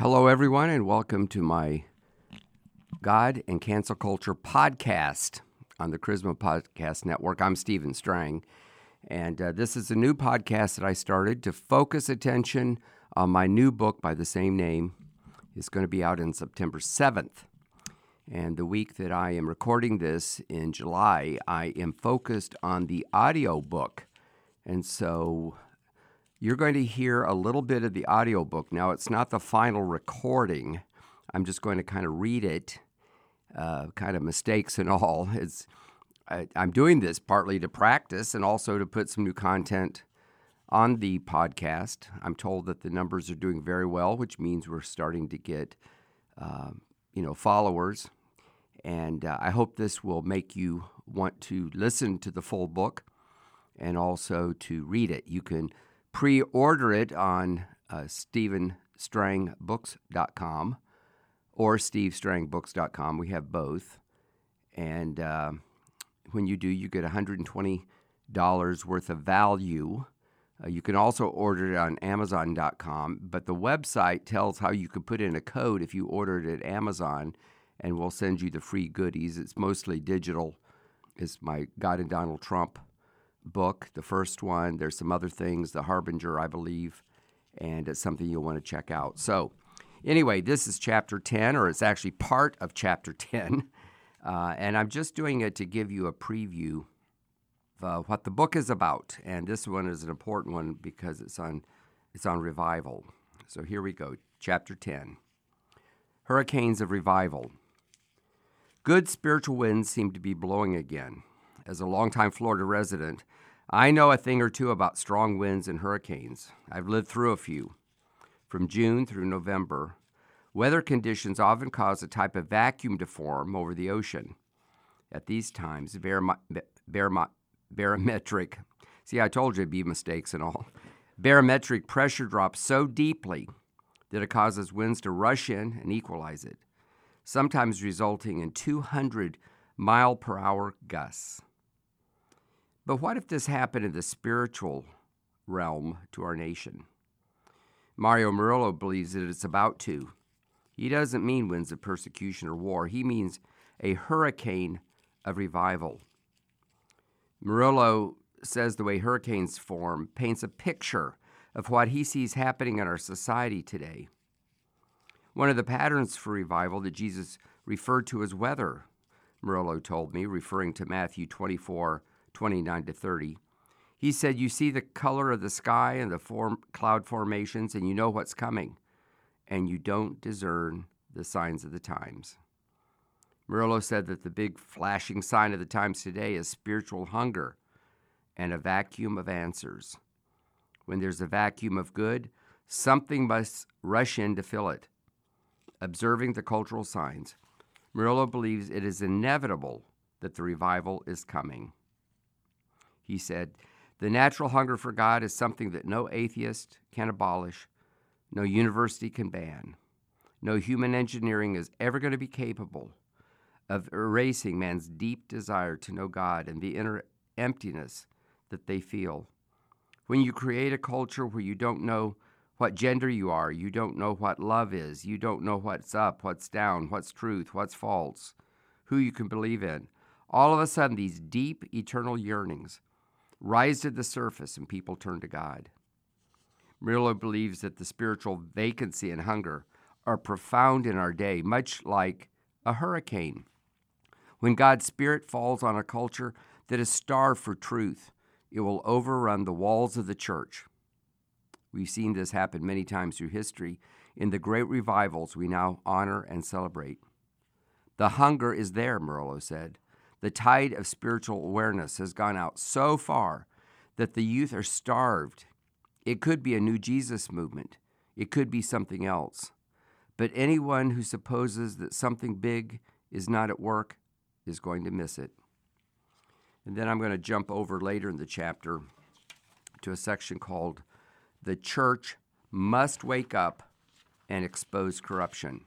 Hello, everyone, and welcome to my God and Cancel Culture podcast on the Charisma Podcast Network. I'm Stephen Strang, and uh, this is a new podcast that I started to focus attention on my new book by the same name. It's going to be out on September 7th. And the week that I am recording this in July, I am focused on the audio book. And so you're going to hear a little bit of the audiobook. Now, it's not the final recording. I'm just going to kind of read it, uh, kind of mistakes and all. It's, I, I'm doing this partly to practice and also to put some new content on the podcast. I'm told that the numbers are doing very well, which means we're starting to get, uh, you know, followers. And uh, I hope this will make you want to listen to the full book and also to read it. You can pre order it on uh, StephenStrangBooks.com or SteveStrangBooks.com. We have both. And uh, when you do, you get $120 worth of value. Uh, you can also order it on Amazon.com, but the website tells how you can put in a code if you order it at Amazon, and we'll send you the free goodies. It's mostly digital. It's my God and Donald Trump book, the first one. There's some other things, The Harbinger, I believe, and it's something you'll want to check out. So, anyway, this is chapter 10, or it's actually part of chapter 10. Uh, and I'm just doing it to give you a preview of uh, what the book is about. And this one is an important one because it's on, it's on revival. So here we go, chapter 10 Hurricanes of Revival. Good spiritual winds seem to be blowing again. As a longtime Florida resident, I know a thing or two about strong winds and hurricanes. I've lived through a few. From June through November, weather conditions often cause a type of vacuum to form over the ocean. At these times, barometric, see, I told you it'd be mistakes and all. Barometric pressure drops so deeply that it causes winds to rush in and equalize it, sometimes resulting in 200 mile per hour gusts. But what if this happened in the spiritual realm to our nation? Mario Murillo believes that it's about to. He doesn't mean winds of persecution or war, he means a hurricane of revival. Murillo says the way hurricanes form paints a picture of what he sees happening in our society today. One of the patterns for revival that Jesus referred to as weather, Murillo told me, referring to Matthew 24 29 to 30. He said, You see the color of the sky and the form, cloud formations, and you know what's coming, and you don't discern the signs of the times. Murillo said that the big flashing sign of the times today is spiritual hunger and a vacuum of answers. When there's a vacuum of good, something must rush in to fill it. Observing the cultural signs, Murillo believes it is inevitable that the revival is coming. He said, The natural hunger for God is something that no atheist can abolish, no university can ban. No human engineering is ever going to be capable of erasing man's deep desire to know God and the inner emptiness that they feel. When you create a culture where you don't know what gender you are, you don't know what love is, you don't know what's up, what's down, what's truth, what's false, who you can believe in, all of a sudden these deep eternal yearnings rise to the surface and people turn to God. Murillo believes that the spiritual vacancy and hunger are profound in our day, much like a hurricane. When God's Spirit falls on a culture that is starved for truth, it will overrun the walls of the church. We've seen this happen many times through history in the great revivals we now honor and celebrate. The hunger is there, Murillo said. The tide of spiritual awareness has gone out so far that the youth are starved. It could be a new Jesus movement, it could be something else. But anyone who supposes that something big is not at work is going to miss it. And then I'm going to jump over later in the chapter to a section called The Church Must Wake Up and Expose Corruption.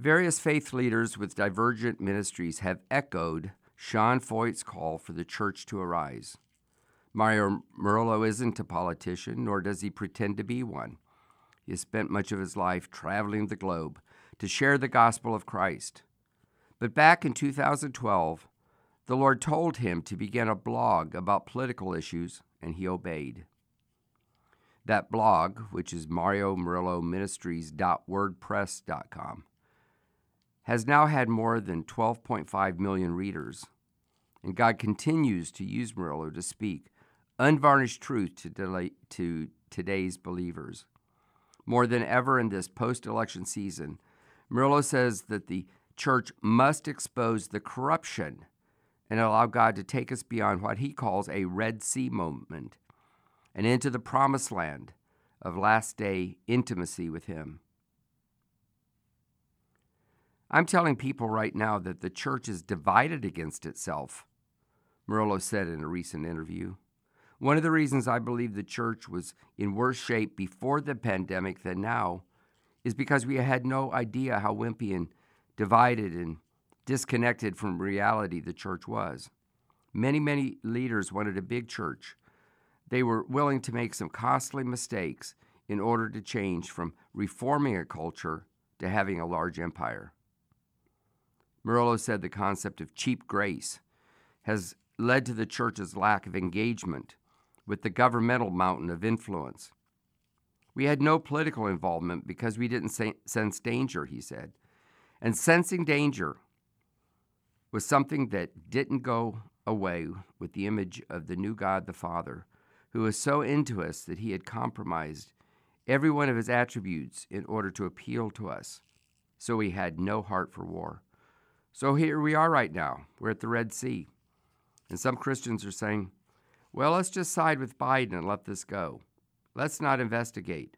Various faith leaders with divergent ministries have echoed Sean Feucht's call for the church to arise. Mario Murillo isn't a politician, nor does he pretend to be one. He has spent much of his life traveling the globe to share the gospel of Christ. But back in 2012, the Lord told him to begin a blog about political issues, and he obeyed. That blog, which is Mario Murillo Ministries.wordpress.com, has now had more than 12.5 million readers, and God continues to use Murillo to speak unvarnished truth to, delay, to today's believers. More than ever in this post election season, Murillo says that the church must expose the corruption and allow God to take us beyond what he calls a Red Sea moment and into the promised land of last day intimacy with him. I'm telling people right now that the church is divided against itself, Murillo said in a recent interview. One of the reasons I believe the church was in worse shape before the pandemic than now is because we had no idea how wimpy and divided and disconnected from reality the church was. Many, many leaders wanted a big church. They were willing to make some costly mistakes in order to change from reforming a culture to having a large empire. Murillo said the concept of cheap grace has led to the church's lack of engagement with the governmental mountain of influence. We had no political involvement because we didn't sense danger, he said. And sensing danger was something that didn't go away with the image of the new God the Father, who was so into us that he had compromised every one of his attributes in order to appeal to us. So he had no heart for war. So here we are right now. We're at the Red Sea. And some Christians are saying, well, let's just side with Biden and let this go. Let's not investigate.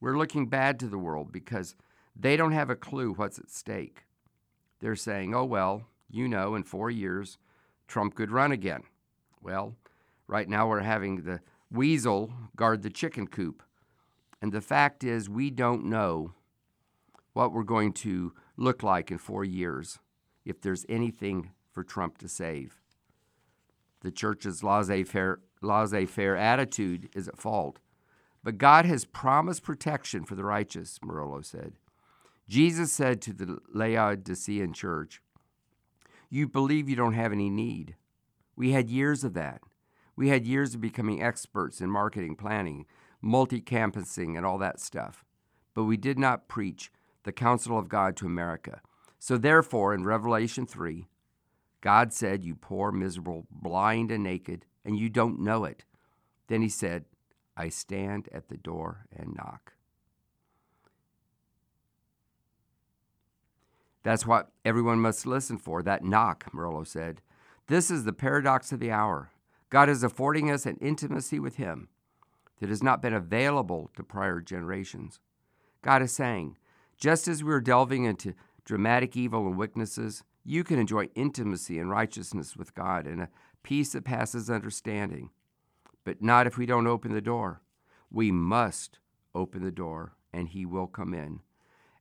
We're looking bad to the world because they don't have a clue what's at stake. They're saying, oh, well, you know, in four years, Trump could run again. Well, right now we're having the weasel guard the chicken coop. And the fact is, we don't know what we're going to look like in four years if there's anything for Trump to save. The church's laissez faire, laissez faire attitude is at fault. But God has promised protection for the righteous, Murillo said. Jesus said to the Laodicean church, You believe you don't have any need. We had years of that. We had years of becoming experts in marketing, planning, multi campusing, and all that stuff. But we did not preach the counsel of God to America. So, therefore, in Revelation 3, God said, You poor, miserable, blind, and naked, and you don't know it. Then he said, I stand at the door and knock. That's what everyone must listen for, that knock, Murillo said. This is the paradox of the hour. God is affording us an intimacy with Him that has not been available to prior generations. God is saying, just as we are delving into dramatic evil and weaknesses, you can enjoy intimacy and righteousness with God and a peace that passes understanding. But not if we don't open the door. We must open the door, and He will come in.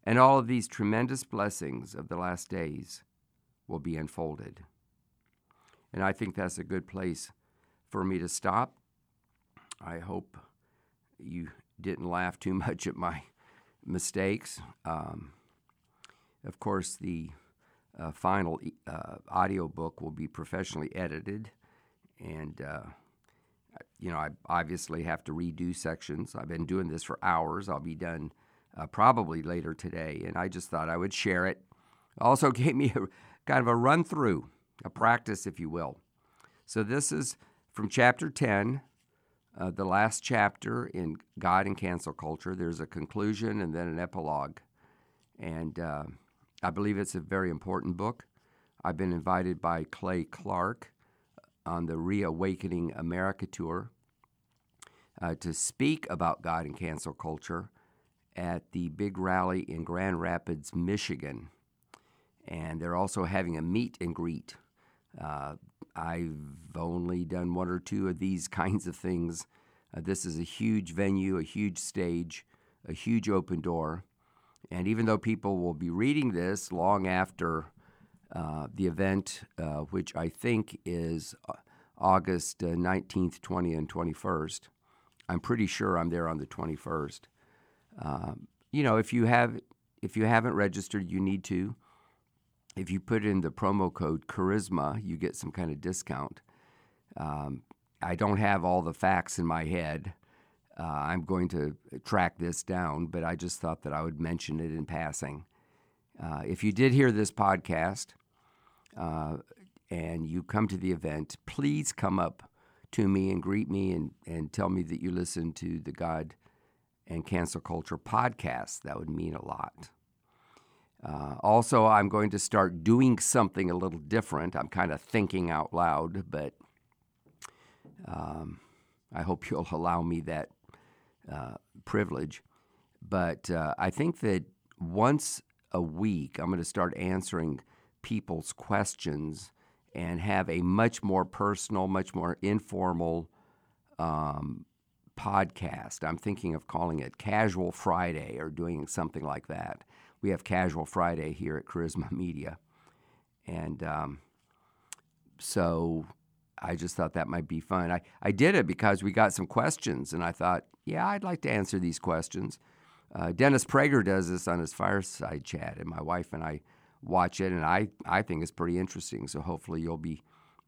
And all of these tremendous blessings of the last days will be unfolded. And I think that's a good place for me to stop. I hope you didn't laugh too much at my mistakes. Um, of course, the uh, final uh, audio book will be professionally edited, and uh, you know I obviously have to redo sections. I've been doing this for hours. I'll be done uh, probably later today, and I just thought I would share it. Also gave me a kind of a run through, a practice, if you will. So this is from chapter ten. Uh, the last chapter in God and Cancel Culture. There's a conclusion and then an epilogue. And uh, I believe it's a very important book. I've been invited by Clay Clark on the Reawakening America tour uh, to speak about God and cancel culture at the big rally in Grand Rapids, Michigan. And they're also having a meet and greet. Uh, I've only done one or two of these kinds of things. Uh, this is a huge venue, a huge stage, a huge open door. And even though people will be reading this long after uh, the event, uh, which I think is uh, August 19th, uh, 20th, and 21st, I'm pretty sure I'm there on the 21st. Uh, you know, if you have if you haven't registered, you need to. If you put in the promo code Charisma, you get some kind of discount. Um, I don't have all the facts in my head. Uh, I'm going to track this down, but I just thought that I would mention it in passing. Uh, if you did hear this podcast uh, and you come to the event, please come up to me and greet me and, and tell me that you listened to the God and Cancel Culture podcast. That would mean a lot. Uh, also, I'm going to start doing something a little different. I'm kind of thinking out loud, but um, I hope you'll allow me that uh, privilege. But uh, I think that once a week, I'm going to start answering people's questions and have a much more personal, much more informal um, podcast. I'm thinking of calling it Casual Friday or doing something like that. We have Casual Friday here at Charisma Media. And um, so I just thought that might be fun. I, I did it because we got some questions, and I thought, yeah, I'd like to answer these questions. Uh, Dennis Prager does this on his fireside chat, and my wife and I watch it, and I, I think it's pretty interesting. So hopefully you'll be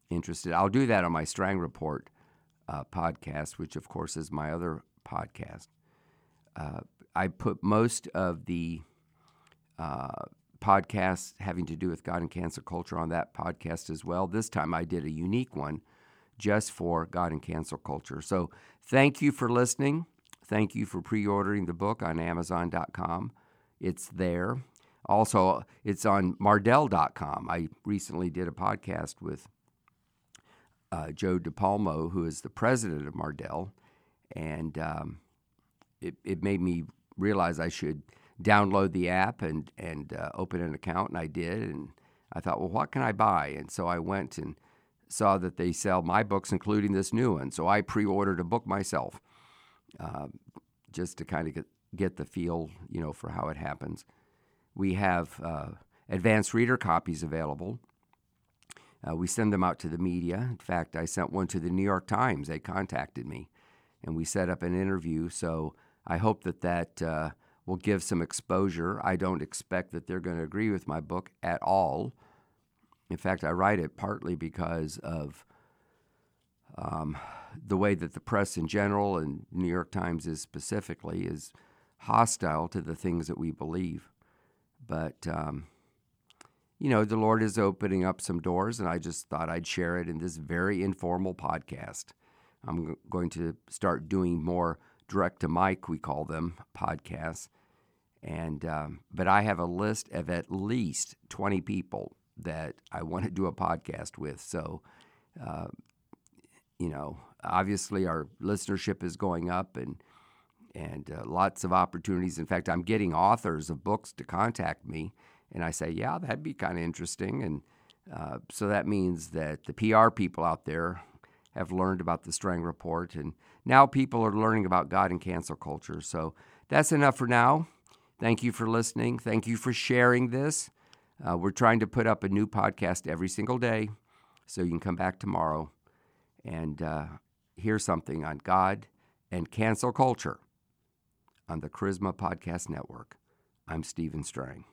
interested. I'll do that on my Strang Report uh, podcast, which of course is my other podcast. Uh, I put most of the uh, podcasts having to do with God and cancel culture on that podcast as well. This time I did a unique one just for God and cancel culture. So thank you for listening. Thank you for pre ordering the book on Amazon.com. It's there. Also, it's on Mardel.com. I recently did a podcast with uh, Joe DePalmo, who is the president of Mardel, and um, it, it made me realize I should download the app and and uh, open an account, and I did. And I thought, well, what can I buy? And so I went and saw that they sell my books, including this new one. So I pre-ordered a book myself, uh, just to kind of get, get the feel, you know, for how it happens. We have uh, advanced reader copies available. Uh, we send them out to the media. In fact, I sent one to the New York Times. They contacted me, and we set up an interview. So I hope that that uh, will give some exposure. I don't expect that they're going to agree with my book at all. In fact, I write it partly because of um, the way that the press in general and New York Times is specifically is hostile to the things that we believe. But um, you know, the Lord is opening up some doors, and I just thought I'd share it in this very informal podcast. I'm going to start doing more direct to mic, we call them podcasts. And um, but I have a list of at least 20 people that I want to do a podcast with. So, uh, you know, obviously our listenership is going up and and uh, lots of opportunities. In fact, I'm getting authors of books to contact me, and I say, yeah, that'd be kind of interesting. And uh, so that means that the PR people out there have learned about the Strang Report, and now people are learning about God and cancel culture. So that's enough for now. Thank you for listening. Thank you for sharing this. Uh, we're trying to put up a new podcast every single day, so you can come back tomorrow and uh, hear something on God and cancel culture on the Charisma Podcast Network. I'm Stephen Strang.